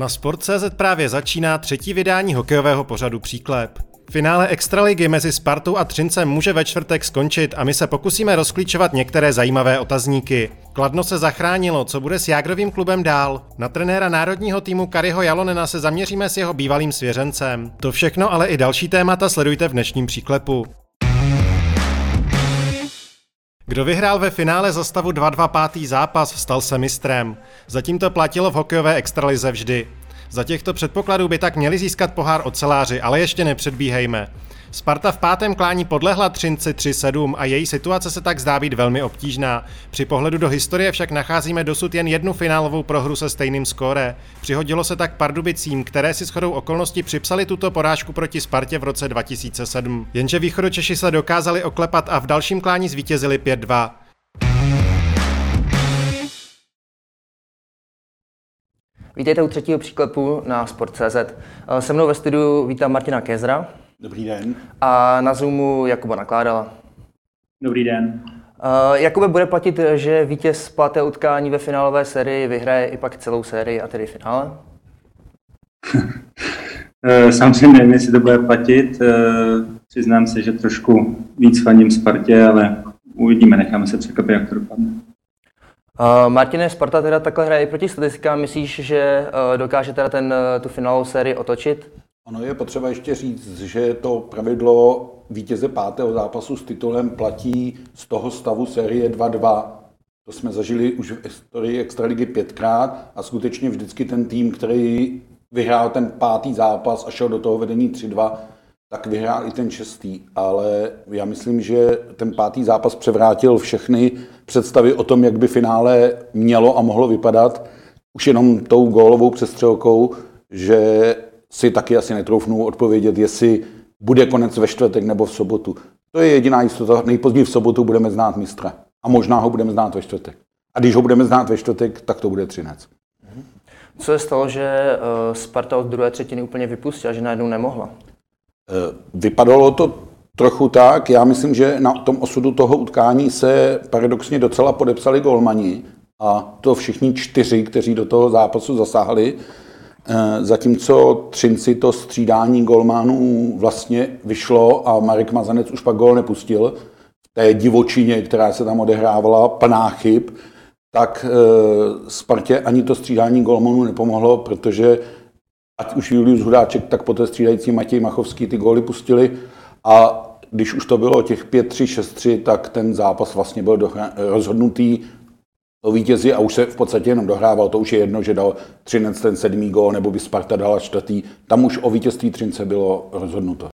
Na Sport.cz právě začíná třetí vydání hokejového pořadu Příklep. Finále Extraligy mezi Spartou a Třincem může ve čtvrtek skončit a my se pokusíme rozklíčovat některé zajímavé otazníky. Kladno se zachránilo, co bude s Jágrovým klubem dál. Na trenéra národního týmu Kariho Jalonena se zaměříme s jeho bývalým svěřencem. To všechno, ale i další témata sledujte v dnešním příklepu. Kdo vyhrál ve finále za stavu 2-2 pátý zápas, stal se mistrem. Zatím to platilo v hokejové extralize vždy. Za těchto předpokladů by tak měli získat pohár oceláři, ale ještě nepředbíhejme. Sparta v pátém klání podlehla Třinci 3-7 a její situace se tak zdá být velmi obtížná. Při pohledu do historie však nacházíme dosud jen jednu finálovou prohru se stejným skóre. Přihodilo se tak Pardubicím, které si shodou okolností připsali tuto porážku proti Spartě v roce 2007. Jenže východočeši se dokázali oklepat a v dalším klání zvítězili 5-2. Vítejte u třetího příklepu na Sport.cz. Se mnou ve studiu vítám Martina Kezra. Dobrý den. A na Zoomu Jakuba Nakládala. Dobrý den. Uh, Jakube, bude platit, že vítěz pátého utkání ve finálové sérii vyhraje i pak celou sérii a tedy finále? Samozřejmě nevím, jestli to bude platit. Přiznám se, že trošku víc faním Spartě, ale uvidíme, necháme se překvapit, jak to dopadne. Uh, Martine, Sparta teda takhle hraje i proti statistikám. Myslíš, že uh, dokáže teda ten, uh, tu finálovou sérii otočit? Ono je potřeba ještě říct, že to pravidlo vítěze pátého zápasu s titulem platí z toho stavu série 2-2. To jsme zažili už v historii Extraligy pětkrát a skutečně vždycky ten tým, který vyhrál ten pátý zápas a šel do toho vedení 3-2, tak vyhrál i ten šestý. Ale já myslím, že ten pátý zápas převrátil všechny představy o tom, jak by finále mělo a mohlo vypadat. Už jenom tou gólovou přestřelkou, že si taky asi netroufnu odpovědět, jestli bude konec ve čtvrtek nebo v sobotu. To je jediná jistota. Nejpozději v sobotu budeme znát mistra. A možná ho budeme znát ve čtvrtek. A když ho budeme znát ve čtvrtek, tak to bude třinec. Co se stalo, že eh, Sparta od druhé třetiny úplně vypustila, že najednou nemohla? Eh, vypadalo to trochu tak. Já myslím, že na tom osudu toho utkání se paradoxně docela podepsali golmani. A to všichni čtyři, kteří do toho zápasu zasáhli. Eh, zatímco Třinci to střídání golmanů vlastně vyšlo a Marek Mazanec už pak gol nepustil v té divočině, která se tam odehrávala, plná chyb, tak eh, Spartě ani to střídání golmanů nepomohlo, protože ať už Julius Hudáček, tak poté střídající Matěj Machovský ty góly pustili a když už to bylo těch 5-3, 6-3, tak ten zápas vlastně byl rozhodnutý o vítězi a už se v podstatě jenom dohrával. To už je jedno, že dal Třinec ten sedmý gól, nebo by Sparta dala čtvrtý. Tam už o vítězství Třince bylo rozhodnuto.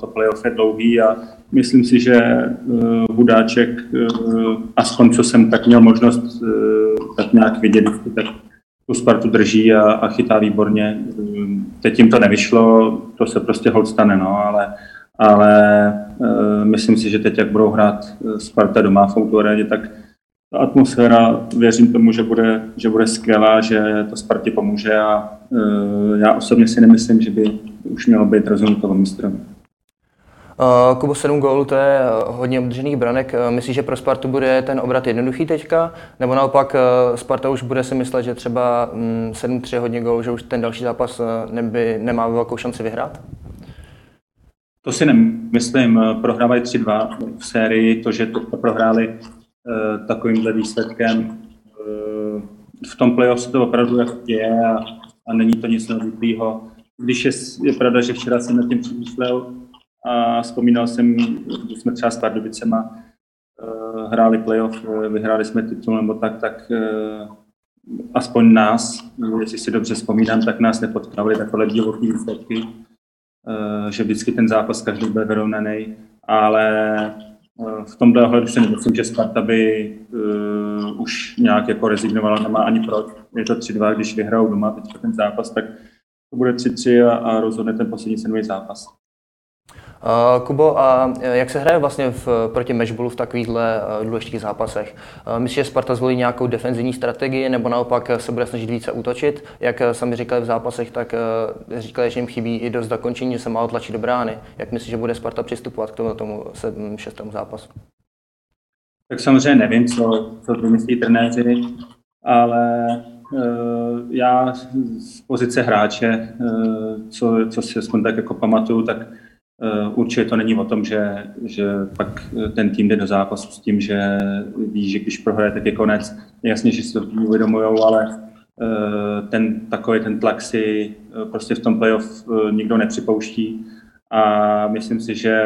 To playoff je dlouhý a myslím si, že uh, Hudáček, uh, aspoň co jsem tak měl možnost uh, tak nějak vidět, tak tu Spartu drží a, a chytá výborně. Teď jim to nevyšlo, to se prostě hod stane, no, ale, ale myslím si, že teď, jak budou hrát Sparta doma v Autoradě, tak ta atmosféra, věřím tomu, že bude, že bude skvělá, že to Spartě pomůže a uh, já osobně si nemyslím, že by už mělo být rozhodnuto mistrem. Uh, Kubo 7 gólů, to je hodně obdržených branek. Myslíš, že pro Spartu bude ten obrat jednoduchý teďka? Nebo naopak Sparta už bude si myslet, že třeba um, 7-3 hodně gólů, že už ten další zápas neby, nemá velkou šanci vyhrát? To si nemyslím. Prohrávají 3-2 v sérii. To, že to prohráli takovýmhle výsledkem. Eh, v tom playoff se to opravdu jak je a, a není to nic neobvyklého. Když je, je pravda, že včera jsem nad tím přemýšlel a vzpomínal jsem, když jsme třeba s Pardubicema uh, hráli playoff, vyhráli jsme titul nebo tak, tak aspoň nás, jestli si dobře vzpomínám, tak nás nepotkávali takové divoké výsledky, že vždycky ten zápas každý byl vyrovnaný, ale v tomhle ohledu si nemyslím, že Sparta by uh, už nějak jako rezignovala, nemá ani proč. Je to 3-2, když vyhrajou doma teď ten zápas, tak to bude 3-3 a, a rozhodne ten poslední sedmý zápas. Uh, Kubo, a jak se hraje vlastně v, proti Mešbulu v takovýchhle uh, důležitých zápasech? Uh, myslíš, že Sparta zvolí nějakou defenzivní strategii nebo naopak se bude snažit více útočit? Jak sami říkali v zápasech, tak říkali, že jim chybí i dost zakončení, že se málo tlačí do brány. Jak myslíš, že bude Sparta přistupovat k tomu, tomu šestému zápasu? Tak samozřejmě nevím, co, co vymyslí trenéři, ale já z pozice hráče, co, co si aspoň tak jako pamatuju, tak určitě to není o tom, že, že pak ten tým jde do zápasu s tím, že ví, že když prohraje, tak je konec. Jasně, že si to uvědomují, ale ten takový ten tlak si prostě v tom playoff nikdo nepřipouští a myslím si, že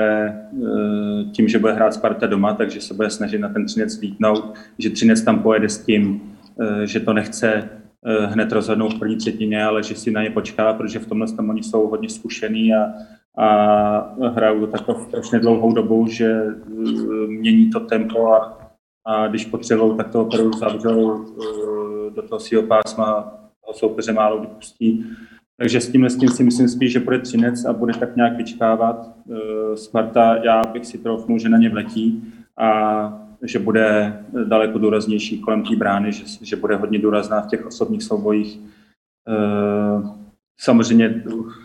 tím, že bude hrát Sparta doma, takže se bude snažit na ten Třinec vítnout, že Třinec tam pojede s tím, že to nechce hned rozhodnout v první třetině, ale že si na ně počká, protože v tomhle tam oni jsou hodně zkušený a, a hrajou takovou strašně dlouhou dobu, že mění to tempo a, a když potřebují, tak to opravdu zavřou do toho svého pásma, toho soupeře málo vypustí takže s tímhle s tím si myslím spíš, že bude Třinec a bude tak nějak vyčkávat. Eh, Sparta, já bych si troufnul, že na ně vletí a že bude daleko důraznější kolem té brány, že, že bude hodně důrazná v těch osobních soubojích. Eh, samozřejmě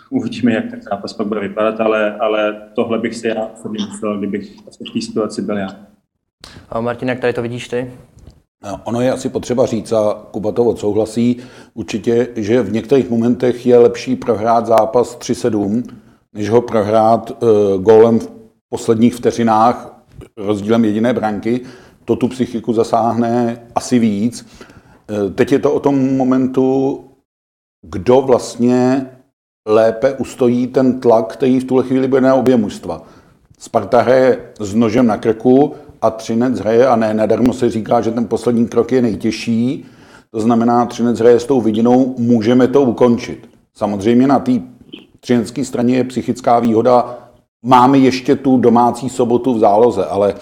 uvidíme, jak ten zápas pak bude vypadat, ale, ale tohle bych si já osobně myslel, kdybych v té situaci byl já. A Martin, jak tady to vidíš ty? Ono je asi potřeba říct, a Kuba to odsouhlasí, určitě, že v některých momentech je lepší prohrát zápas 3-7, než ho prohrát uh, gólem v posledních vteřinách rozdílem jediné branky. To tu psychiku zasáhne asi víc. Uh, teď je to o tom momentu, kdo vlastně lépe ustojí ten tlak, který v tuhle chvíli bude na obě mužstva. Sparta hraje s nožem na krku, a Třinec hraje, a ne nadarmo se říká, že ten poslední krok je nejtěžší, to znamená, Třinec hraje s tou vidinou, můžeme to ukončit. Samozřejmě na té třinecké straně je psychická výhoda, máme ještě tu domácí sobotu v záloze, ale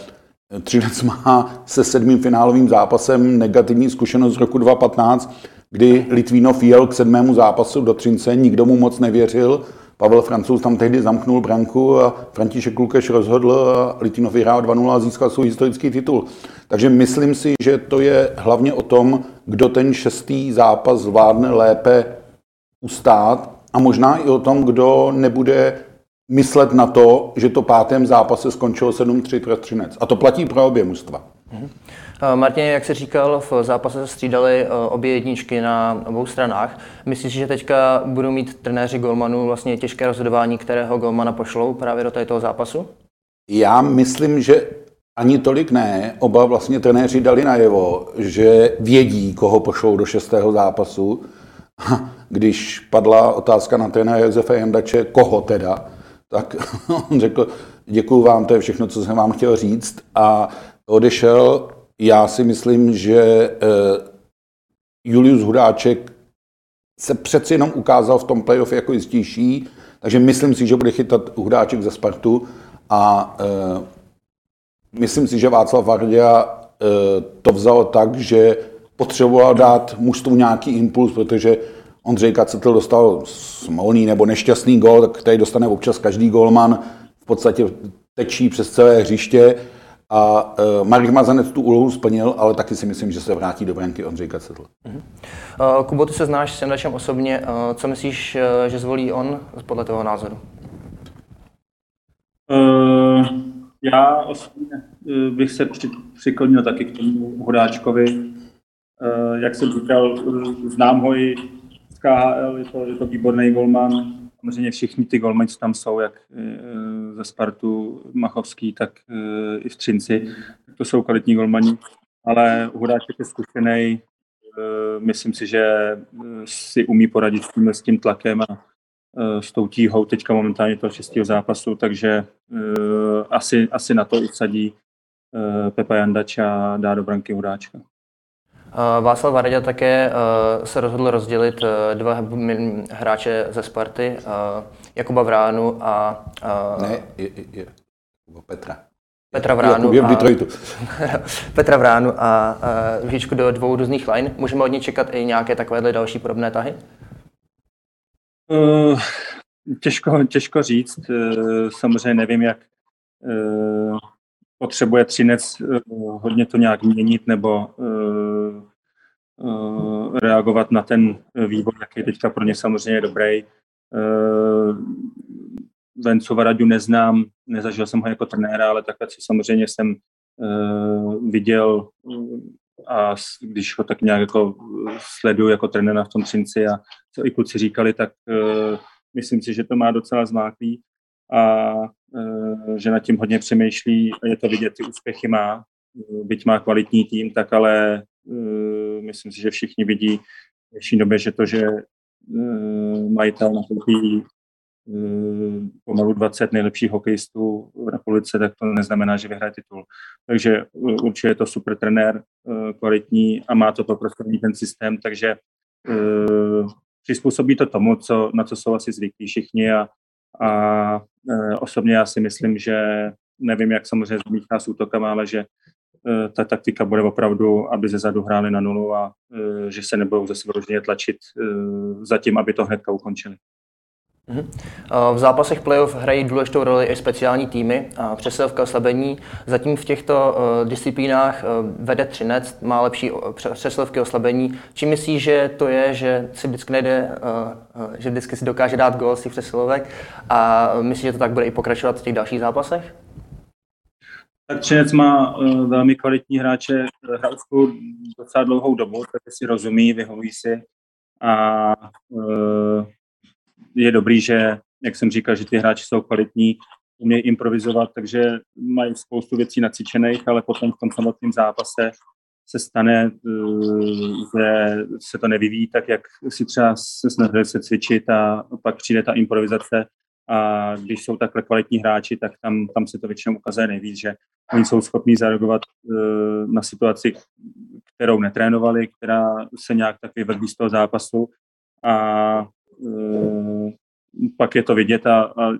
Třinec má se sedmým finálovým zápasem negativní zkušenost z roku 2015, kdy Litvínov jel k sedmému zápasu do Třince, nikdo mu moc nevěřil, Pavel Francouz tam tehdy zamknul branku a František Lukeš rozhodl a Litvinov vyhrál 2-0 a získal svůj historický titul. Takže myslím si, že to je hlavně o tom, kdo ten šestý zápas zvládne lépe ustát a možná i o tom, kdo nebude myslet na to, že to pátém zápase skončilo 7-3 pro Třinec. A to platí pro obě mužstva. Mm-hmm. Martin, jak se říkal, v zápase se střídali eh, obě jedničky na obou stranách. Myslíš, že teďka budou mít trenéři golmanů vlastně těžké rozhodování, kterého golmana pošlou právě do toho zápasu? Já myslím, že ani tolik ne. Oba vlastně trenéři dali najevo, že vědí, koho pošlou do šestého zápasu. Když padla otázka na trenéra Josefa Jandače, koho teda, tak on řekl, děkuji vám, to je všechno, co jsem vám chtěl říct. A odešel já si myslím, že eh, Julius Hudáček se přeci jenom ukázal v tom playoff jako jistější, takže myslím si, že bude chytat Hudáček za Spartu a uh, myslím si, že Václav Vardia uh, to vzal tak, že potřeboval dát mužstvu nějaký impuls, protože Ondřej Kacetl dostal smolný nebo nešťastný gol, který dostane občas každý golman, v podstatě tečí přes celé hřiště a uh, Marek Mazanec tu úlohu splnil, ale taky si myslím, že se vrátí do branky Ondřej Kacetl. Uh-huh. Uh, Kubo, ty se znáš s Jandačem osobně. Uh, co myslíš, uh, že zvolí on podle toho názoru? Uh, já osobně uh, bych se při, přiklonil taky k tomu Hudáčkovi. Uh, jak jsem říkal, uh, znám ho i z KHL, je to, je to výborný golman samozřejmě všichni ty co tam jsou, jak eh, ze Spartu, Machovský, tak eh, i v Třinci, to jsou kvalitní golmani, ale Hudáček je zkušený, eh, myslím si, že si umí poradit s tím, s tím tlakem a s tou tíhou teďka momentálně toho šestého zápasu, takže asi, asi na to usadí Pepa Jandač a dá do branky Hudáčka. Václav Varadě také eh, se rozhodl rozdělit eh, dva hráče ze Sparty, eh, Jakuba Vránu a... Ne, je, je, Petra. Petra Vránu je v Detroitu. A, Petra Vránu a Víčku do dvou různých line. Můžeme od ní čekat i nějaké takovéhle další podobné tahy? Uh, těžko, těžko říct. Uh, samozřejmě nevím, jak uh, potřebuje Třinec eh, hodně to nějak měnit nebo eh, eh, reagovat na ten vývoj, jaký teďka pro ně samozřejmě dobrý. Vencu Varadu neznám, nezažil jsem ho jako trenéra, ale takhle, co samozřejmě jsem viděl a když ho tak nějak jako sleduju jako trenéra v tom Třinci a co i kluci říkali, tak myslím si, že to má docela zmáklý a uh, že nad tím hodně přemýšlí a je to vidět, ty úspěchy má. Byť má kvalitní tým, tak ale uh, myslím si, že všichni vidí v dnešní době, že to, že majitel nakoupí Eh, pomalu 20 nejlepších hokejistů v republice, tak to neznamená, že vyhraje titul. Takže eh, určitě je to super trenér, eh, kvalitní a má to poprostavený ten systém, takže přizpůsobí to tomu, co, na co jsou asi zvyklí všichni a, a osobně já si myslím, že nevím, jak samozřejmě zmíchá s útokama, ale že ta taktika bude opravdu, aby ze zadu hráli na nulu a že se nebudou zase vyloženě tlačit za tím, aby to hnedka ukončili. Mhm. V zápasech playoff hrají důležitou roli i speciální týmy. Přesilovka oslabení. Zatím v těchto eh, disciplínách eh, vede Třinec, má lepší přesilovky oslabení. Či myslíš, že to je, že si vždycky nejde, eh, že vždycky si dokáže dát gol z těch přesilovek a myslíš, že to tak bude i pokračovat v těch dalších zápasech? Tak Třinec má velmi kvalitní hráče, hrajou docela dlouhou dobu, takže si rozumí, vyhovují si a je dobrý, že, jak jsem říkal, že ty hráči jsou kvalitní, umějí improvizovat, takže mají spoustu věcí nacvičených, ale potom v tom samotném zápase se stane, eh, že se to nevyvíjí tak, jak si třeba se snažili se cvičit a pak přijde ta improvizace. A když jsou takhle kvalitní hráči, tak tam, tam se to většinou ukazuje nejvíc, že oni jsou schopní zareagovat uh, na situaci, kterou netrénovali, která se nějak tak vyvedli z toho zápasu. A pak je to vidět a, a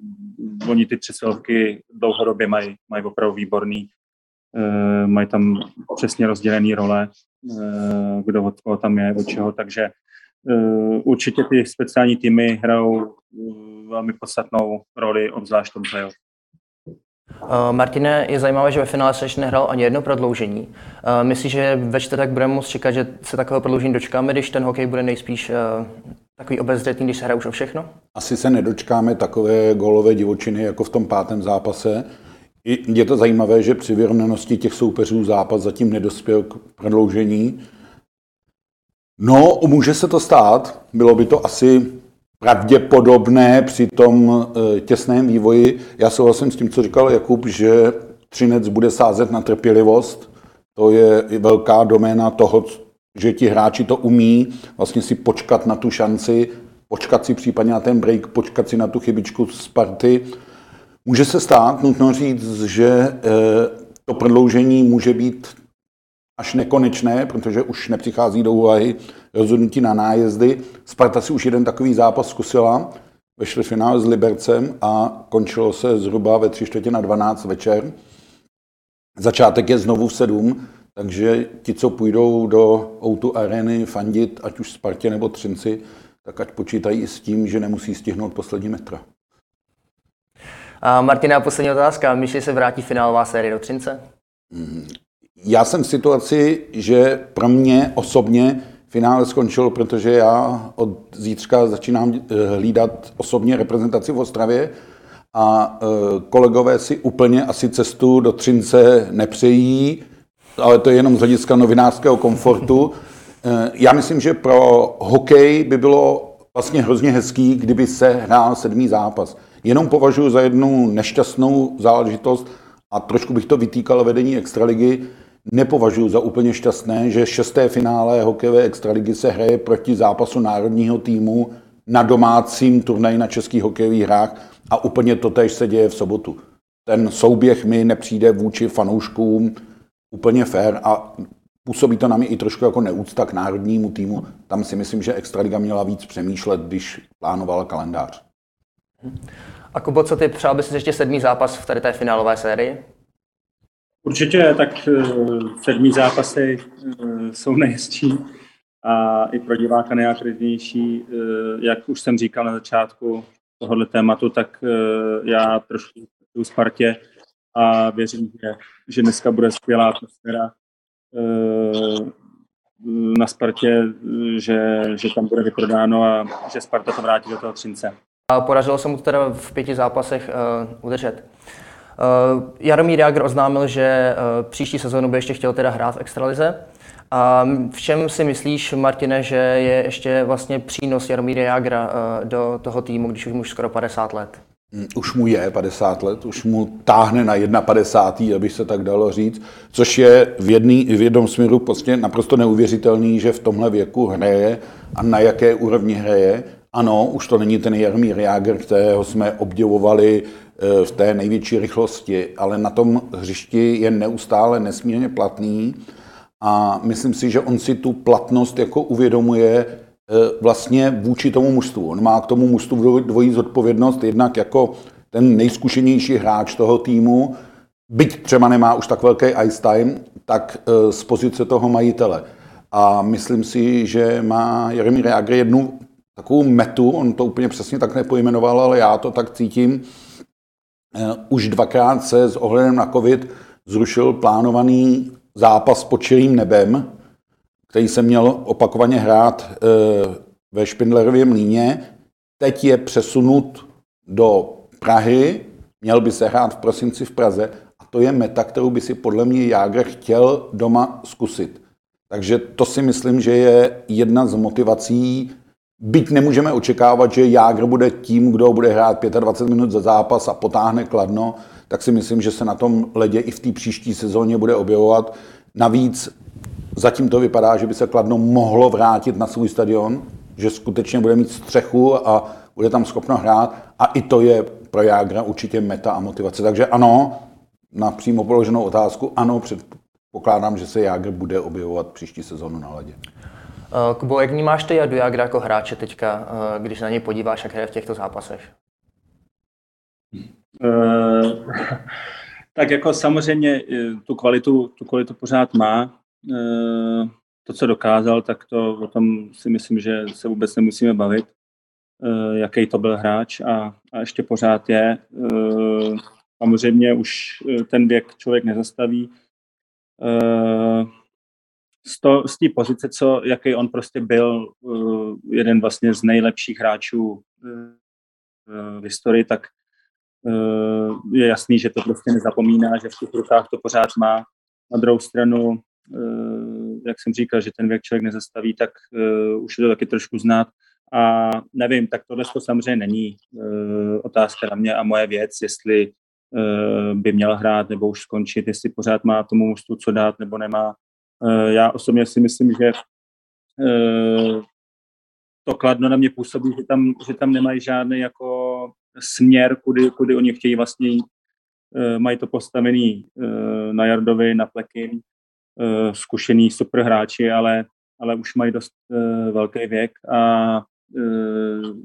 oni ty přesilovky dlouhodobě mají, mají opravdu výborný, uh, mají tam přesně rozdělený role, uh, kdo od koho tam je, od čeho, takže uh, určitě ty speciální týmy hrajou velmi podstatnou roli, obzvlášť tom playoff. Martine, je zajímavé, že ve finále se ještě nehrál ani jedno prodloužení. Myslíš, že ve čtvrtek budeme moct čekat, že se takového prodloužení dočkáme, když ten hokej bude nejspíš takový obezřetný, když se hraje už o všechno? Asi se nedočkáme takové golové divočiny jako v tom pátém zápase. Je to zajímavé, že při vyrovnanosti těch soupeřů zápas zatím nedospěl k prodloužení. No, může se to stát. Bylo by to asi pravděpodobné při tom e, těsném vývoji. Já souhlasím s tím, co říkal Jakub, že Třinec bude sázet na trpělivost. To je velká doména toho, že ti hráči to umí, vlastně si počkat na tu šanci, počkat si případně na ten break, počkat si na tu chybičku z party. Může se stát, nutno říct, že e, to prodloužení může být až nekonečné, protože už nepřichází do úvahy rozhodnutí na nájezdy. Sparta si už jeden takový zápas zkusila ve čtvrtfinále s Libercem a končilo se zhruba ve tři čtvrtě na 12 večer. Začátek je znovu v 7, takže ti, co půjdou do Outu areny fandit, ať už Spartě nebo Třinci, tak ať počítají i s tím, že nemusí stihnout poslední metra. A Martina, poslední otázka. Myslíš, se vrátí finálová série do Třince? Mm, já jsem v situaci, že pro mě osobně finále skončilo, protože já od zítřka začínám eh, hlídat osobně reprezentaci v Ostravě a eh, kolegové si úplně asi cestu do Třince nepřejí, ale to je jenom z hlediska novinářského komfortu. Eh, já myslím, že pro hokej by bylo vlastně hrozně hezký, kdyby se hrál sedmý zápas. Jenom považuji za jednu nešťastnou záležitost a trošku bych to vytýkal vedení extraligy, nepovažuji za úplně šťastné, že šesté finále hokejové extraligy se hraje proti zápasu národního týmu na domácím turnaji na českých hokejových hrách a úplně to tež se děje v sobotu. Ten souběh mi nepřijde vůči fanouškům úplně fair a působí to na mě i trošku jako neúcta k národnímu týmu. Tam si myslím, že Extraliga měla víc přemýšlet, když plánovala kalendář. A Kubo, co ty přál bys ještě sedmý zápas v tady té finálové sérii? Určitě, tak eh, sedmý zápasy eh, jsou nejistší a i pro diváka nejatraktivnější. Eh, jak už jsem říkal na začátku tohohle tématu, tak já trošku u Spartě a věřím, že, že dneska bude skvělá atmosféra na Spartě, že, že tam bude vyprodáno a že Sparta to vrátí do toho Třince. A podařilo se mu to teda v pěti zápasech uh, udržet. Uh, Jaromír Jágr oznámil, že uh, příští sezónu by ještě chtěl teda hrát v Extralize. A v čem si myslíš, Martine, že je ještě vlastně přínos Jaromíra Jagra do toho týmu, když už mu skoro 50 let? Mm, už mu je 50 let, už mu táhne na 51. aby se tak dalo říct, což je v, jedný, v jednom směru prostě naprosto neuvěřitelný, že v tomhle věku hraje a na jaké úrovni hraje. Ano, už to není ten Jaromír Jágr, kterého jsme obdivovali eh, v té největší rychlosti, ale na tom hřišti je neustále nesmírně platný a myslím si, že on si tu platnost jako uvědomuje vlastně vůči tomu mužstvu. On má k tomu mužstvu dvojí zodpovědnost, jednak jako ten nejzkušenější hráč toho týmu, byť třeba nemá už tak velký ice time, tak eh, z pozice toho majitele. A myslím si, že má Jaromír Jagr jednu takovou metu, on to úplně přesně tak nepojmenoval, ale já to tak cítím. Eh, už dvakrát se s ohledem na covid zrušil plánovaný zápas pod čirým nebem, který se měl opakovaně hrát eh, ve Špindlerově mlíně. Teď je přesunut do Prahy, měl by se hrát v prosinci v Praze a to je meta, kterou by si podle mě Jágr chtěl doma zkusit. Takže to si myslím, že je jedna z motivací, byť nemůžeme očekávat, že Jágr bude tím, kdo bude hrát 25 minut za zápas a potáhne kladno, tak si myslím, že se na tom ledě i v té příští sezóně bude objevovat. Navíc Zatím to vypadá, že by se Kladno mohlo vrátit na svůj stadion, že skutečně bude mít střechu a bude tam schopno hrát. A i to je pro Jágra určitě meta a motivace. Takže ano, na přímo položenou otázku, ano, předpokládám, že se Jágr bude objevovat příští sezonu na ledě. Uh, Kubo, jak vnímáš ty Jadu Jágra jako hráče teďka, uh, když na něj podíváš, jak hraje v těchto zápasech? Uh, tak jako samozřejmě tu kvalitu, tu kvalitu pořád má. Eh, to, co dokázal, tak to o tom si myslím, že se vůbec nemusíme bavit, eh, jaký to byl hráč a, a ještě pořád je. Eh, samozřejmě už ten věk člověk nezastaví. Z, to, z té pozice, co, jaký on prostě byl jeden vlastně z nejlepších hráčů v historii, tak je jasný, že to prostě nezapomíná, že v těch rukách to pořád má. Na druhou stranu jak jsem říkal, že ten věk člověk nezastaví, tak uh, už je to taky trošku znát. A nevím, tak tohle to samozřejmě není uh, otázka na mě a moje věc, jestli by měl hrát nebo už skončit, jestli pořád má tomu mužstvu co dát nebo nemá. Já osobně si myslím, že to kladno na mě působí, že tam, že tam nemají žádný jako směr, kudy, kudy oni chtějí vlastně jít. Mají to postavený na Jardovi, na Plekin, zkušený super hráči, ale, ale už mají dost uh, velký věk a uh,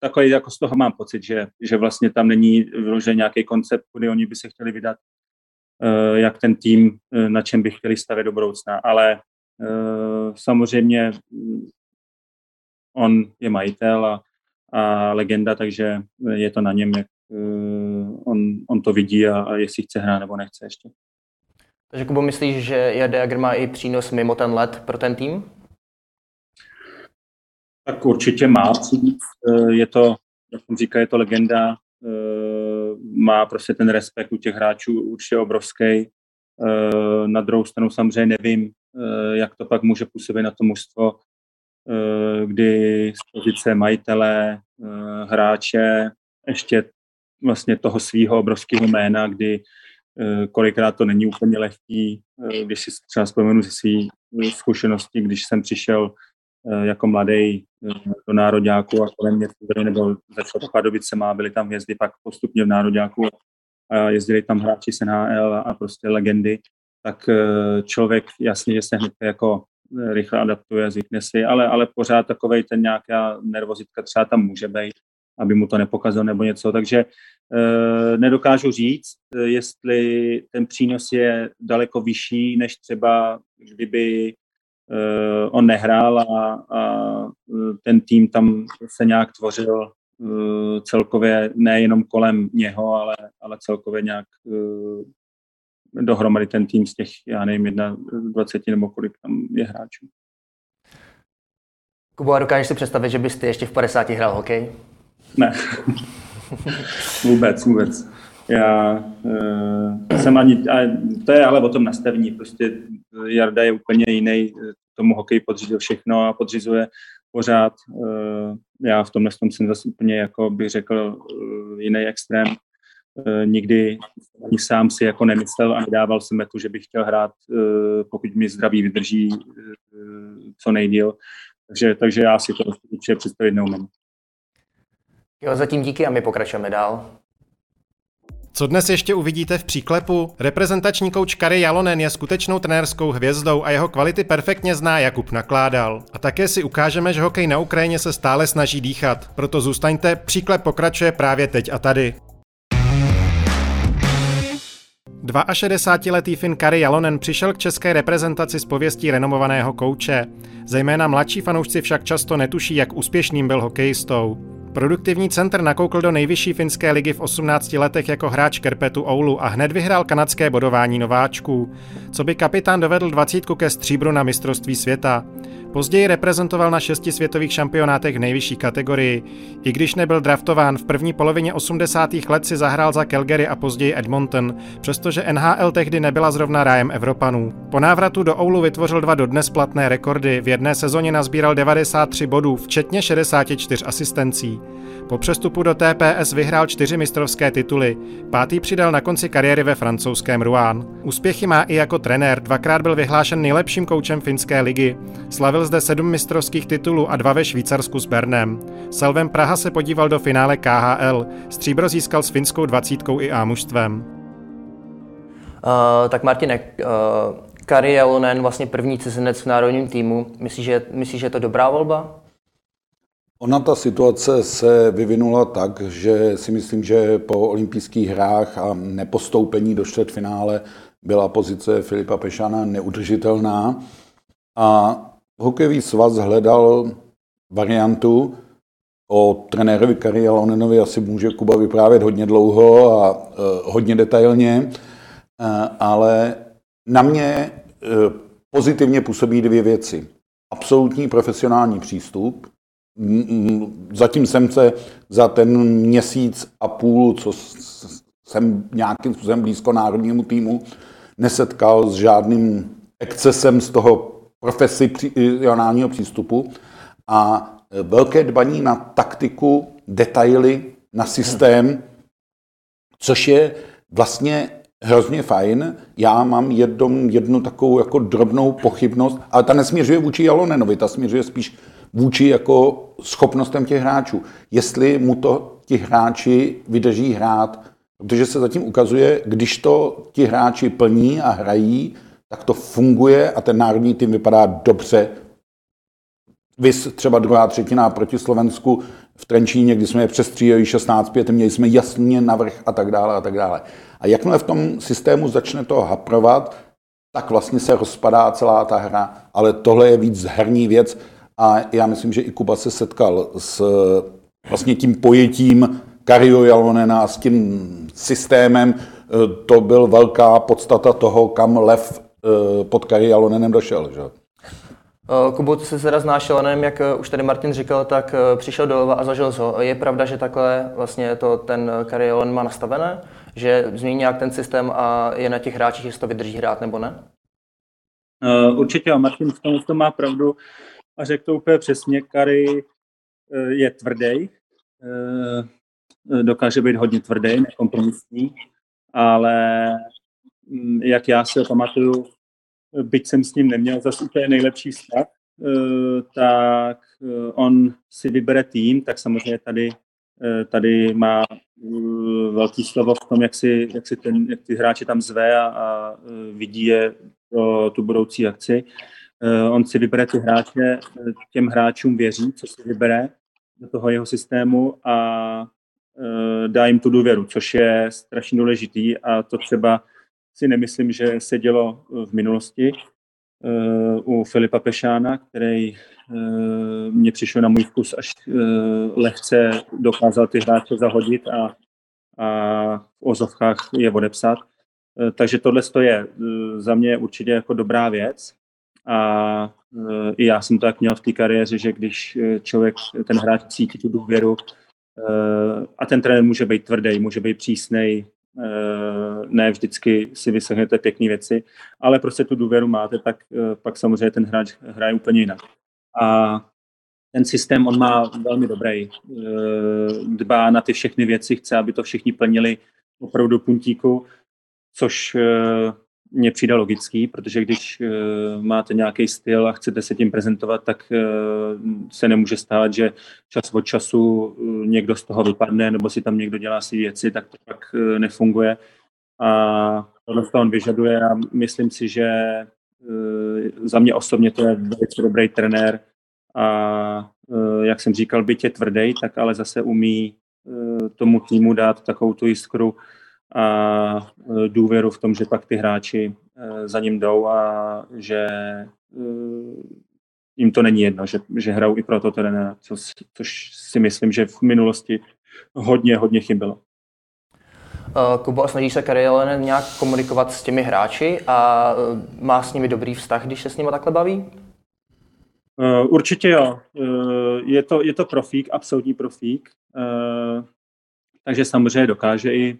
takový jako z toho mám pocit, že, že vlastně tam není vyložen nějaký koncept, kudy oni by se chtěli vydat, jak ten tým, na čem by chtěli stavět do budoucna, ale samozřejmě on je majitel a, a legenda, takže je to na něm, jak on, on to vidí a, a jestli chce hrát nebo nechce ještě. Takže Kubo, myslíš, že Jade má i přínos mimo ten let pro ten tým? Tak určitě má eh, Je to, jak jsem říkal, je to legenda. Eh, má prostě ten respekt u těch hráčů určitě obrovský. Eh, na druhou stranu samozřejmě nevím, jak to pak může působit na to mužstvo, kdy z pozice majitele, hráče, ještě vlastně toho svého obrovského jména, kdy kolikrát to není úplně lehký, eh, když si třeba vzpomenu ze své eh, zkušenosti, když jsem přišel jako mladý do nároďáku a kolem mě nebo začal Pardubice má, byli tam hvězdy pak postupně v nároďáku a jezdili tam hráči z NHL a prostě legendy, tak člověk jasně, že se hned jako rychle adaptuje, zvykne si, ale, ale pořád takovej ten nějaká nervozitka třeba tam může být, aby mu to nepokazil nebo něco, takže Eh, nedokážu říct, eh, jestli ten přínos je daleko vyšší, než třeba kdyby eh, on nehrál a, a ten tým tam se nějak tvořil celkově nejenom kolem něho, ale, ale celkově nějak dohromady ten tým z těch, já nevím, jedna, 20 nebo kolik tam je hráčů. Kubo, a dokážeš si představit, že bys ty ještě v 50 hrál hokej? Ne. vůbec, vůbec. já uh, jsem ani, a to je ale o tom nastavení, prostě Jarda je úplně jiný, tomu hokej podřídil všechno a podřizuje pořád. Uh, já v tomhle tom jsem zase úplně, jako bych řekl, jiný extrém. Uh, nikdy ani sám si jako nemyslel a nedával jsem tu, že bych chtěl hrát, pokud mi zdraví vydrží co nejdíl. Takže, takže já si to určitě představit neumím. Jo, zatím díky a my pokračujeme dál. Co dnes ještě uvidíte v příklepu? Reprezentační kouč Kari Jalonen je skutečnou trenérskou hvězdou a jeho kvality perfektně zná Jakub Nakládal. A také si ukážeme, že hokej na Ukrajině se stále snaží dýchat. Proto zůstaňte, příklep pokračuje právě teď a tady. 62-letý Finn Kari Jalonen přišel k české reprezentaci s pověstí renomovaného kouče. Zejména mladší fanoušci však často netuší, jak úspěšným byl hokejistou. Produktivní centr nakoukl do nejvyšší finské ligy v 18 letech jako hráč Kerpetu Oulu a hned vyhrál kanadské bodování nováčků. Co by kapitán dovedl dvacítku ke stříbru na mistrovství světa. Později reprezentoval na šesti světových šampionátech v nejvyšší kategorii. I když nebyl draftován, v první polovině 80. let si zahrál za Calgary a později Edmonton, přestože NHL tehdy nebyla zrovna rájem Evropanů. Po návratu do Oulu vytvořil dva dodnes platné rekordy, v jedné sezóně nazbíral 93 bodů, včetně 64 asistencí. Po přestupu do TPS vyhrál čtyři mistrovské tituly, pátý přidal na konci kariéry ve francouzském Rouen. Úspěchy má i jako trenér, dvakrát byl vyhlášen nejlepším koučem finské ligy. Slavil zde sedm mistrovských titulů a dva ve Švýcarsku s Bernem. Selvem Praha se podíval do finále KHL, stříbro získal s finskou dvacítkou i A mužstvem. Uh, tak Martine, uh, Kari Jalonen, vlastně první cizinec v národním týmu, myslíš, že, myslíš, že je to dobrá volba? Ona ta situace se vyvinula tak, že si myslím, že po olympijských hrách a nepostoupení do čtvrtfinále byla pozice Filipa Pešana neudržitelná a hokejový svaz hledal variantu, o trenérovi Kari Lonenovi asi může Kuba vyprávět hodně dlouho a uh, hodně detailně, uh, ale na mě uh, pozitivně působí dvě věci. Absolutní profesionální přístup, Zatím jsem se za ten měsíc a půl, co jsem nějakým způsobem blízko národnímu týmu, nesetkal s žádným excesem z toho profesionálního přístupu a velké dbaní na taktiku, detaily, na systém, což je vlastně hrozně fajn. Já mám jednu, jednu takovou jako drobnou pochybnost, ale ta nesměřuje vůči Jalonenovi, ta směřuje spíš vůči jako schopnostem těch hráčů. Jestli mu to ti hráči vydrží hrát, protože se zatím ukazuje, když to ti hráči plní a hrají, tak to funguje a ten národní tým vypadá dobře. Vys třeba druhá třetina proti Slovensku v Trenčíně, kdy jsme je přestříleli 16-5, měli jsme jasně navrh a tak dále a tak dále. A jakmile v tom systému začne to haprovat, tak vlastně se rozpadá celá ta hra. Ale tohle je víc herní věc, a já myslím, že i Kuba se setkal s vlastně tím pojetím Kario Jalonena a s tím systémem. To byl velká podstata toho, kam Lev eh, pod Kari Jalonenem došel. Že? Eh, Kubo, ty se teda znáš Jalonem, jak eh, už tady Martin říkal, tak přišel do Lva a zažil ho. Je pravda, že takhle vlastně to ten Kari má nastavené? Že změní nějak ten systém a je na těch hráčích, jestli to vydrží hrát nebo ne? Určitě, a Martin v tom, to má pravdu a řekl to úplně přesně, Kary eh, je tvrdý, eh, dokáže být hodně tvrdý, nekompromisní, ale mm, jak já si pamatuju, byť jsem s ním neměl zase úplně nejlepší vztah, eh, tak on si vybere tým, tak samozřejmě tady, tady má velký slovo v tom, jak si, jak si ten, jak ty hráče tam zve a, a vidí je pro tu budoucí akci. Eh, on si vybere ty hráče, eh, těm hráčům věří, co si vybere do toho jeho systému a eh, dá jim tu důvěru, což je strašně důležitý a to třeba si nemyslím, že se dělo v minulosti u Filipa Pešána, který mě přišel na můj vkus až lehce dokázal ty hráče zahodit a, a v ozovkách je odepsat. Takže tohle je za mě určitě jako dobrá věc. A e, i já jsem to tak měl v té kariéře, že když e, člověk, ten hráč cítí tu důvěru e, a ten trenér může být tvrdý, může být přísnej, ne vždycky si vysehnete pěkné věci, ale prostě tu důvěru máte, tak pak samozřejmě ten hráč hraje úplně jinak. A ten systém on má velmi dobrý. Dbá na ty všechny věci, chce, aby to všichni plnili opravdu puntíku, což mně přijde logický, protože když uh, máte nějaký styl a chcete se tím prezentovat, tak uh, se nemůže stát, že čas od času uh, někdo z toho vypadne nebo si tam někdo dělá si věci, tak to pak nefunguje. A tohle to on vyžaduje a myslím si, že za mě osobně to je velice dobrý trenér a jak jsem říkal, byť je tvrdý, tak ale zase umí tomu týmu dát takovou tu jiskru, a e, důvěru v tom, že pak ty hráči e, za ním jdou a že e, jim to není jedno, že, že hrajou i pro to trenéra, což, což si myslím, že v minulosti hodně, hodně chybělo. Kubo, snaží se Karel nějak komunikovat s těmi hráči a má s nimi dobrý vztah, když se s nimi takhle baví? Určitě jo. Je to, je to profík, absolutní profík. Takže samozřejmě dokáže i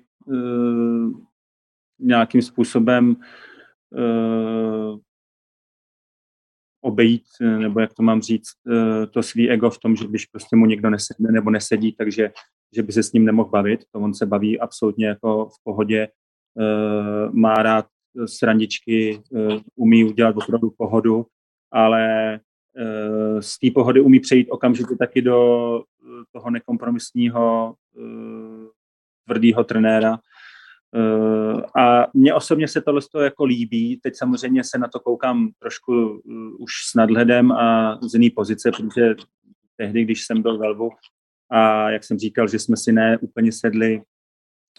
nějakým způsobem uh, obejít, nebo jak to mám říct, uh, to svý ego v tom, že když prostě mu někdo nesedne nebo nesedí, takže že by se s ním nemohl bavit. To on se baví absolutně jako v pohodě, má rád srandičky, umí udělat opravdu pohodu, ale z té pohody umí přejít okamžitě taky do toho nekompromisního tvrdého trenéra. Uh, a mně osobně se tohle jako líbí. Teď samozřejmě se na to koukám trošku uh, už s nadhledem a z jiný pozice, protože tehdy, když jsem byl ve Lvu a jak jsem říkal, že jsme si ne úplně sedli,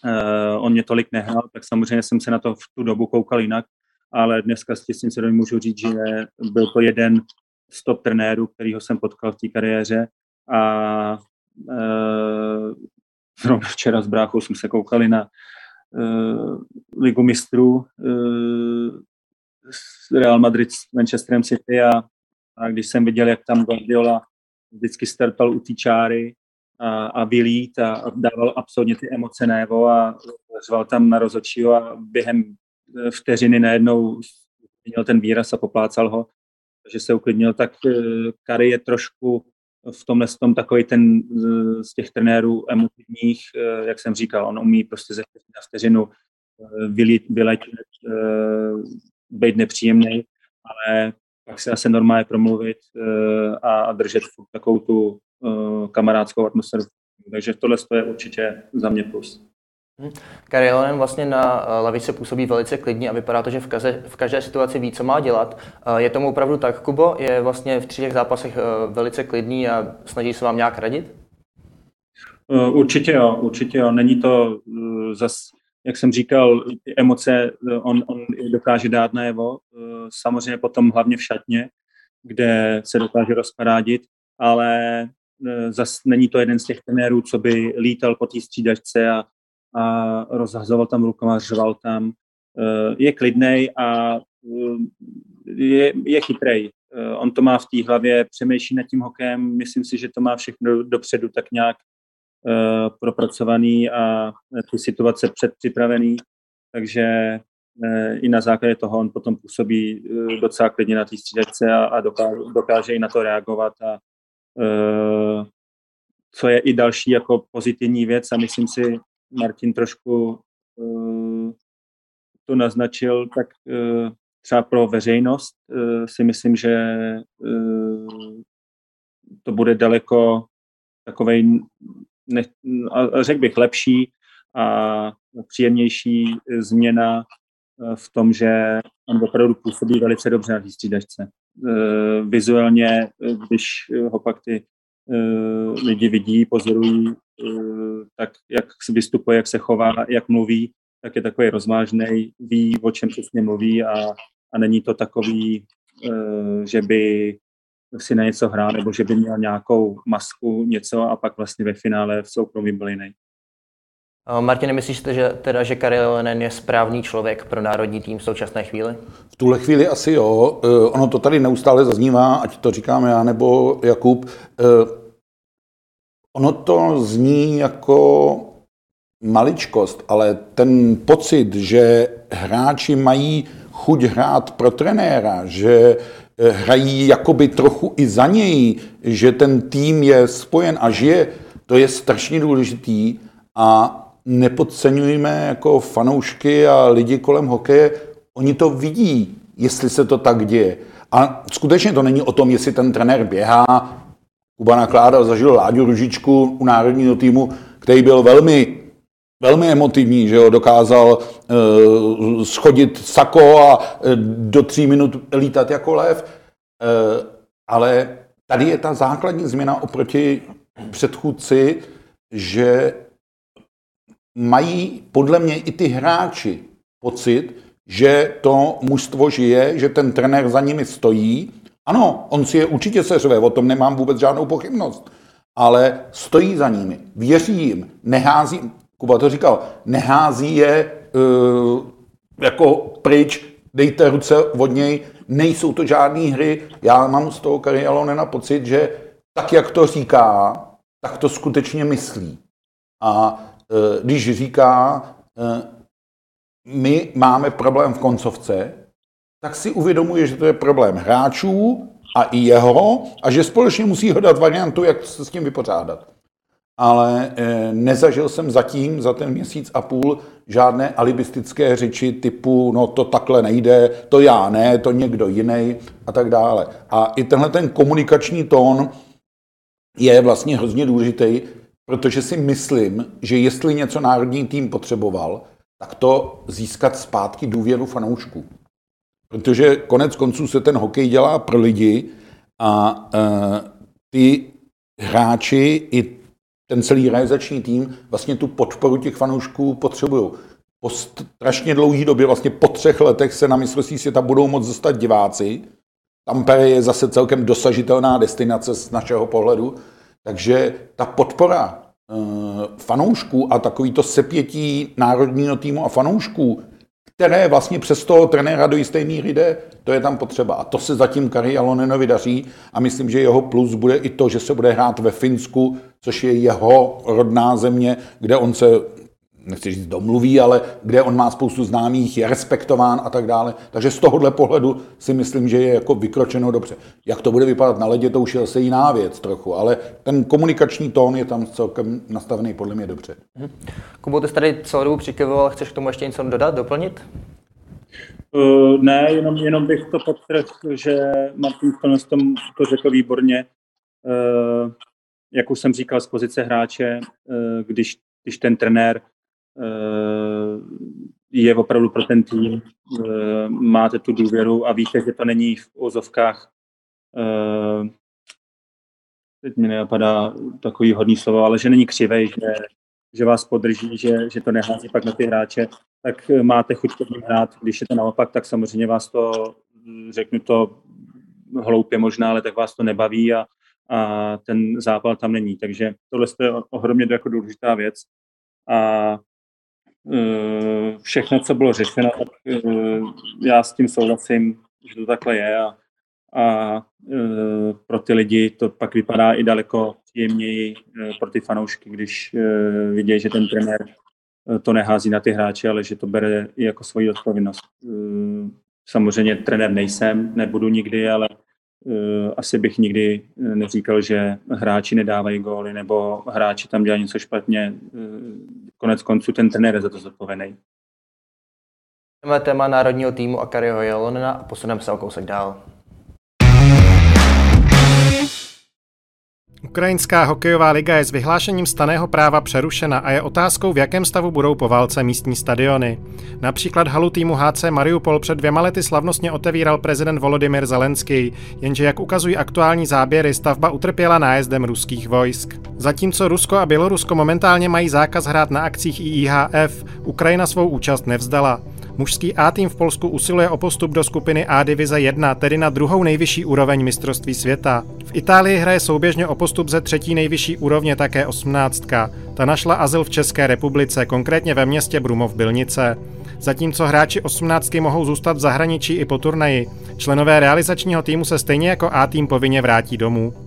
uh, on mě tolik nehrál, tak samozřejmě jsem se na to v tu dobu koukal jinak, ale dneska s tím se můžu říct, že byl to jeden z top trenérů, kterýho jsem potkal v té kariéře a Zrovna včera s bráchou jsme se koukali na uh, Ligu mistrů uh, Real Madrid s Manchesterem City a, a když jsem viděl, jak tam Guardiola vždycky startal u té čáry a, a vylít a, a dával absolutně ty emoce najevo a řval tam na rozočího a během eh, vteřiny najednou měl ten výraz a poplácal ho, že se uklidnil, tak Kary je trošku v tomhle tom takový ten z těch trenérů emotivních, eh, jak jsem říkal, on umí prostě ze na vteřinu eh, vyletět, eh, být nepříjemný, ale pak se asi normálně promluvit a držet takovou tu kamarádskou atmosféru. Takže tohle je určitě za mě plus. Hmm. Gary Allen vlastně na eh, lavice působí velice klidně a vypadá to, že v každé, v každé situaci ví, co má dělat. Eh, je tomu opravdu tak, Kubo? Je vlastně v třech zápasech eh, velice klidný a snaží se vám nějak radit? Určitě jo, určitě jo. Není to zas, jak jsem říkal, emoce on, on dokáže dát najevo. Samozřejmě potom hlavně v šatně, kde se dokáže rozparádit, ale zas není to jeden z těch trenérů, co by lítal po té střídačce a a rozhazoval tam rukama, řval tam. Eh, je klidnej a eh, je, je chytrej. Eh, on to má v té hlavě, přemýšlí nad tím hokejem, myslím si, že to má všechno dopředu tak nějak propracovaný a ty situace předpřipravený, takže i na základě toho on potom působí docela klidně na té střídačce a, a dokáže, dokáže i na to reagovat a co je i další jako pozitivní věc a myslím si, Martin trošku uh, to naznačil, tak uh, třeba pro veřejnost uh, si myslím, že to bude daleko takovej, ne, řekl bych, lepší a příjemnější změna v tom, že on opravdu působí velice dobře na té střídačce. Vizuálně, když ho pak ty lidi vidí, pozorují, Eh, tak jak vystupuje, jak se chová, jak mluví, tak je takový rozvážný, ví, o čem přesně mluví a, a není to takový, eh, že by si na něco hrál, nebo že by měl nějakou masku, něco a pak vlastně ve finále v soukromí byl jiný. Martin, myslíš, že, teda, že Karel Lenen je správný člověk pro národní tým v současné chvíli? V tuhle chvíli asi jo. Eh, ono to tady neustále zaznívá, ať to říkám já nebo Jakub Ono to zní jako maličkost, ale ten pocit, že hráči mají chuť hrát pro trenéra, že eh, hrají jakoby trochu i za něj, že ten tým je spojen a žije, to je strašně důležitý a nepodceňujeme jako fanoušky a lidi kolem hokeje, oni to vidí, jestli se to tak děje. A skutečně to není o tom, jestli ten trenér běhá. Kuba Nakláda zažil Láďu Ružičku u národního týmu, který byl velmi velmi emotivní, že jo, dokázal uh, schodit sako a uh, do tří minut lítat jako lev. Uh, ale tady je ta základní změna oproti předchůdci, že mají podle mě i ty hráči pocit, že to mužstvo žije, že ten trenér za nimi stojí. Ano, on si je určitě seřve, o tom nemám vůbec žádnou pochybnost, ale stojí za nimi, věří jim, nehází, Kuba to říkal, nehází je uh, jako pryč, dejte ruce od něj, nejsou to žádné hry. Já mám z toho Karialonena pocit, že tak, jak to říká, tak to skutečně myslí. A uh, když říká, uh, my máme problém v koncovce, tak si uvědomuje, že to je problém hráčů a i jeho a že společně musí hledat variantu, jak se s tím vypořádat ale eh, nezažil jsem zatím za ten měsíc a půl žádné alibistické řeči typu, no to takhle nejde, to já ne, to někdo jiný a tak dále. A i tenhle ten komunikační tón je vlastně hrozně důležitý, protože si myslím, že jestli něco národní tým potřeboval, tak to získat zpátky důvěru fanoušků. Protože konec konců se ten hokej dělá pro lidi a uh, ty hráči i ten celý realizační tým vlastně tu podporu těch fanoušků potřebují. Po strašně dlouhé době, vlastně po třech letech se na mistrovství světa budou moct dostat diváci. Tampere je zase celkem dosažitelná destinace z našeho pohledu, takže ta podpora e, fanoušků a takový to sepětí národního týmu a fanoušků které vlastně přes toho trenéra do jisté míry jde, to je tam potřeba. A to se zatím Kari Alonenovi daří a myslím, že jeho plus bude i to, že se bude hrát ve Finsku, což je jeho rodná země, kde on se nechci říct domluví, ale kde on má spoustu známých, je respektován a tak dále. Takže z tohohle pohledu si myslím, že je jako vykročeno dobře. Jak to bude vypadat na ledě, to už je zase jiná věc trochu, ale ten komunikační tón je tam celkem nastavený podle mě dobře. Mhm. Kubo, ty jsi tady celou dobu přikyvoval, chceš k tomu ještě něco dodat, doplnit? Uh, ne, jenom, jenom bych to podtrhl, že Martin v tom to řekl výborně. Uh, jak už jsem říkal, z pozice hráče, uh, když, když ten trenér je opravdu pro ten tým, eh, máte tu důvěru a víte, že to není v ozovkách eh, teď mi nenapadá takový hodný slovo, ale že není křivej, že, že vás podrží, že, že to nehází pak na ty hráče, tak máte chuť ním hrát. Když je to naopak, tak samozřejmě vás to, řeknu to hloupě možná, ale tak vás to nebaví a, a ten zápal tam není. Takže tohle je ohromně jako důležitá věc. A Eh, všechno, co bylo řešeno, tak eh, já s tím souhlasím, že to takhle je a, a eh, pro ty lidi to pak vypadá i daleko příjemněji pro ty fanoušky, když vidějí, že ten trenér to nehází na ty hráče, ale že to bere i jako svoji odpovědnost. Samozřejmě trenér nejsem, nebudu nikdy, ale Eh, asi bych nikdy eh, neříkal, že hráči nedávají góly nebo hráči tam dělají něco špatně. Konec konců ten trenér je za to zodpovědný. Téma národního týmu a Kariho Jelonena a posuneme se o kousek dál. Ukrajinská hokejová liga je s vyhlášením staného práva přerušena a je otázkou, v jakém stavu budou po válce místní stadiony. Například halu týmu HC Mariupol před dvěma lety slavnostně otevíral prezident Volodymyr Zelenský, jenže jak ukazují aktuální záběry, stavba utrpěla nájezdem ruských vojsk. Zatímco Rusko a Bělorusko momentálně mají zákaz hrát na akcích IIHF, Ukrajina svou účast nevzdala. Mužský A tým v Polsku usiluje o postup do skupiny A divize 1, tedy na druhou nejvyšší úroveň mistrovství světa. V Itálii hraje souběžně o postup ze třetí nejvyšší úrovně také 18. Ta našla azyl v České republice, konkrétně ve městě Brumov Bilnice. Zatímco hráči 18 mohou zůstat v zahraničí i po turnaji, členové realizačního týmu se stejně jako A tým povinně vrátí domů.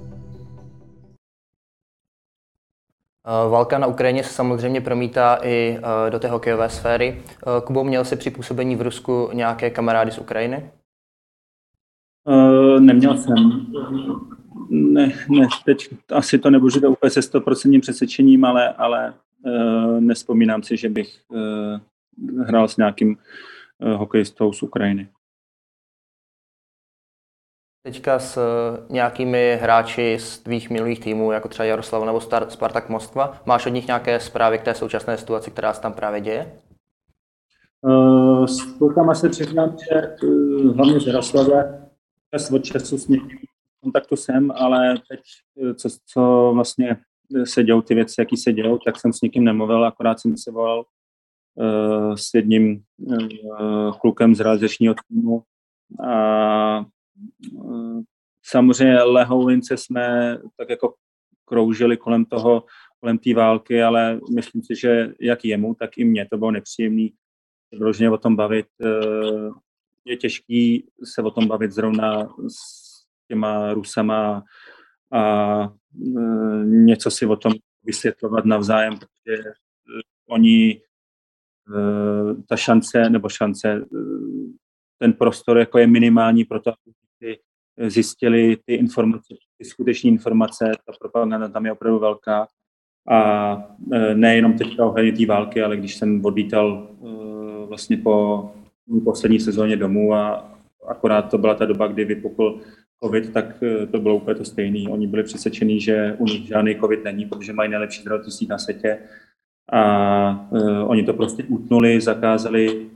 Válka na Ukrajině se samozřejmě promítá i do té hokejové sféry. Kubo, měl si při působení v Rusku nějaké kamarády z Ukrajiny? Uh, neměl jsem. Ne, ne, teď asi to nebudu říkat úplně se 100% přesvědčením, ale, ale uh, nespomínám si, že bych uh, hrál s nějakým uh, hokejistou z Ukrajiny. Teďka s nějakými hráči z tvých minulých týmů, jako třeba Jaroslav nebo Spartak Moskva, máš od nich nějaké zprávy k té současné situaci, která se tam právě děje? S klukama se přiznám, že uh, hlavně z Jaroslave čas od času s někým kontaktu jsem, ale teď, co, co vlastně se dějou ty věci, jaký se dějou, tak jsem s nikým nemluvil, akorát jsem se volal uh, s jedním uh, klukem z realizačního týmu a samozřejmě Lehoulince jsme tak jako kroužili kolem toho, kolem té války, ale myslím si, že jak jemu, tak i mně to bylo nepříjemné vyloženě o tom bavit. Je těžký se o tom bavit zrovna s těma Rusama a e, něco si o tom vysvětlovat navzájem, protože e, oni e, ta šance, nebo šance, ten prostor jako je minimální pro to, aby si zjistili ty informace, ty skutečné informace, ta propaganda tam je opravdu velká. A e, nejenom teďka ohledně té války, ale když jsem odlítal e, vlastně po poslední sezóně domů a akorát to byla ta doba, kdy vypukl covid, tak eh, to bylo úplně to stejné. Oni byli přesvědčení, že u nich žádný covid není, protože mají nejlepší zdravotnictví na světě. A oni to prostě utnuli, zakázali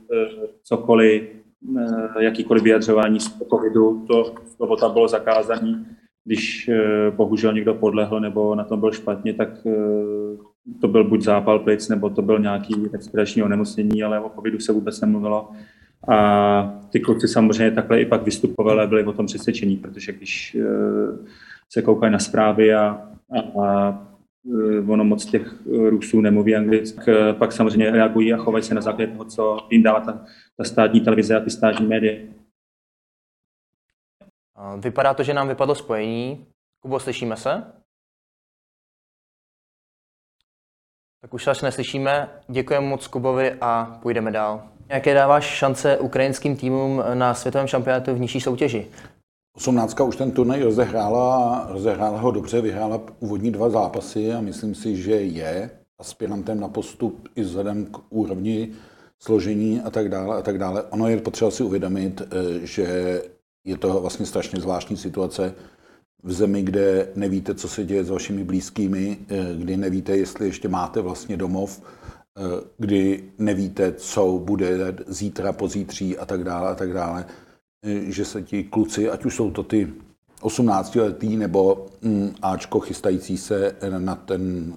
cokoliv, jakýkoliv vyjadřování z covidu, to slovo tam bylo zakázané. Když uh, bohužel někdo podlehl nebo na tom byl špatně, tak uh, to byl buď zápal plic, nebo to byl nějaký respirační onemocnění, ale o covidu se vůbec nemluvilo. A ty kluci samozřejmě takhle i pak vystupovali a byli o tom přesvědčení, protože když eh, se koukají na zprávy a, a, a eh, ono moc těch Rusů nemluví anglicky, eh, pak samozřejmě reagují a chovají se na základě toho, co jim dává ta, ta státní televize a ty státní média. Vypadá to, že nám vypadlo spojení. Kubo, slyšíme se? Tak už se neslyšíme. Děkujeme moc Kubovi a půjdeme dál. Jaké dáváš šance ukrajinským týmům na světovém šampionátu v nižší soutěži? 18. už ten turnaj rozehrála, rozehrála ho dobře, vyhrála úvodní dva zápasy a myslím si, že je aspirantem na postup i vzhledem k úrovni složení a tak dále a tak dále. Ono je potřeba si uvědomit, eh, že je to vlastně strašně zvláštní situace v zemi, kde nevíte, co se děje s vašimi blízkými, eh, kdy nevíte, jestli ještě máte vlastně domov, Eh, kdy nevíte, co bude zítra, pozítří a tak dále a tak dále, že se ti kluci, ať už jsou to ty 18 letý nebo mm, Ačko chystající se na ten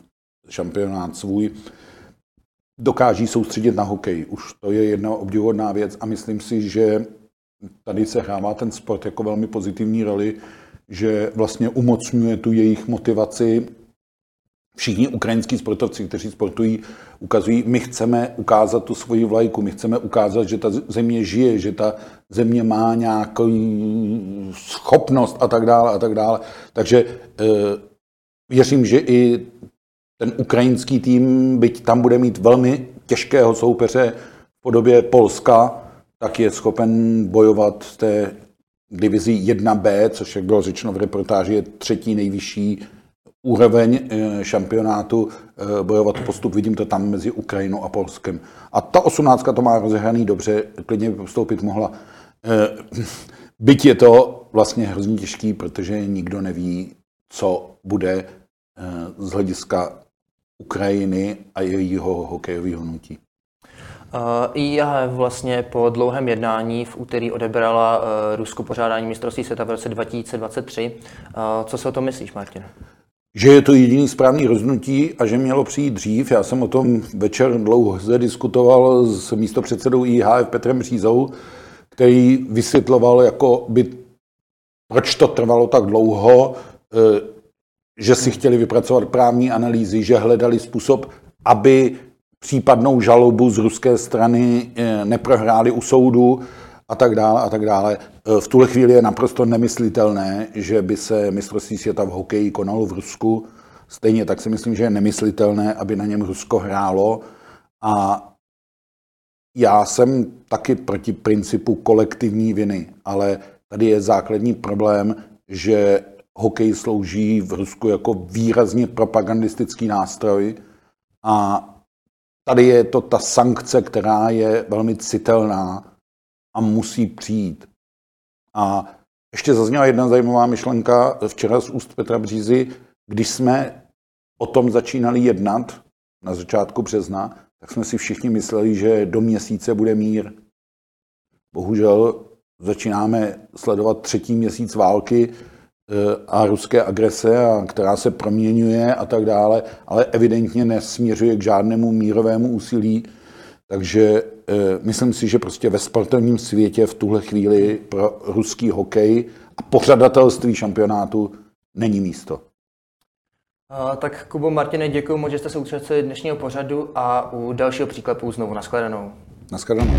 šampionát svůj, dokáží soustředit na hokej. Už to je jedna obdivuhodná věc a myslím si, že tady se hrává ten sport jako velmi pozitivní roli, že vlastně umocňuje tu jejich motivaci všichni ukrajinský sportovci, kteří sportují, ukazují, my chceme ukázat tu svoji vlajku, my chceme ukázat, že ta země žije, že ta země má nějakou schopnost a tak dále a tak dále. Takže e, věřím, že i ten ukrajinský tým, byť tam bude mít velmi těžkého soupeře v podobě Polska, tak je schopen bojovat v té divizi 1B, což, jak bylo řečeno v reportáži, je třetí nejvyšší úroveň eh, šampionátu eh, bojovat postup. Vidím to tam mezi Ukrajinou a Polskem. A ta osmnáctka to má rozehraný dobře, klidně by postoupit mohla. Eh, byť je to vlastně hrozně těžký, protože nikdo neví, co bude z hlediska Ukrajiny a jejího hokejového hnutí. IAHF vlastně po dlouhém jednání v úterý odebrala Rusku pořádání mistrovství světa v roce 2023. Co si o tom myslíš, Martin? že je to jediný správný rozhodnutí a že mělo přijít dřív. Já jsem o tom večer dlouho zde diskutoval s místopředsedou IHF Petrem Řízou, který vysvětloval, jako by, proč to trvalo tak dlouho, eh, že si chtěli vypracovat právní analýzy, že hledali způsob, aby případnou žalobu z ruské strany eh, neprohráli u soudu a tak dále a tak dále. E, v tuhle chvíli je naprosto nemyslitelné, že by se mistrovství světa v hokeji konalo v Rusku Stejně tak si myslím, že je nemyslitelné, aby na něm Rusko hrálo a já jsem taky proti principu kolektivní viny, ale tady je základní problém, že hokej slouží v Rusku jako výrazně propagandistický nástroj a tady je to ta sankce, která je velmi citelná a musí přijít. A ještě zazněla jedna zajímavá myšlenka včera z úst Petra Břízy, když jsme o tom začínali jednat na začátku března, tak jsme si všichni mysleli, že do měsíce bude mír. Bohužel začínáme sledovat třetí měsíc války eh, a ruské agrese, a která se proměňuje a tak dále, ale evidentně nesměřuje k žádnému mírovému úsilí. Takže eh, myslím si, že prostě ve sportovním světě v tuhle chvíli pro ruský hokej a pořadatelství šampionátu není místo. Uh, tak Kubo, Martine, děkuji moc, že jste účastnili dnešního pořadu a u dalšího příklepu znovu nashledanou. Nashledanou.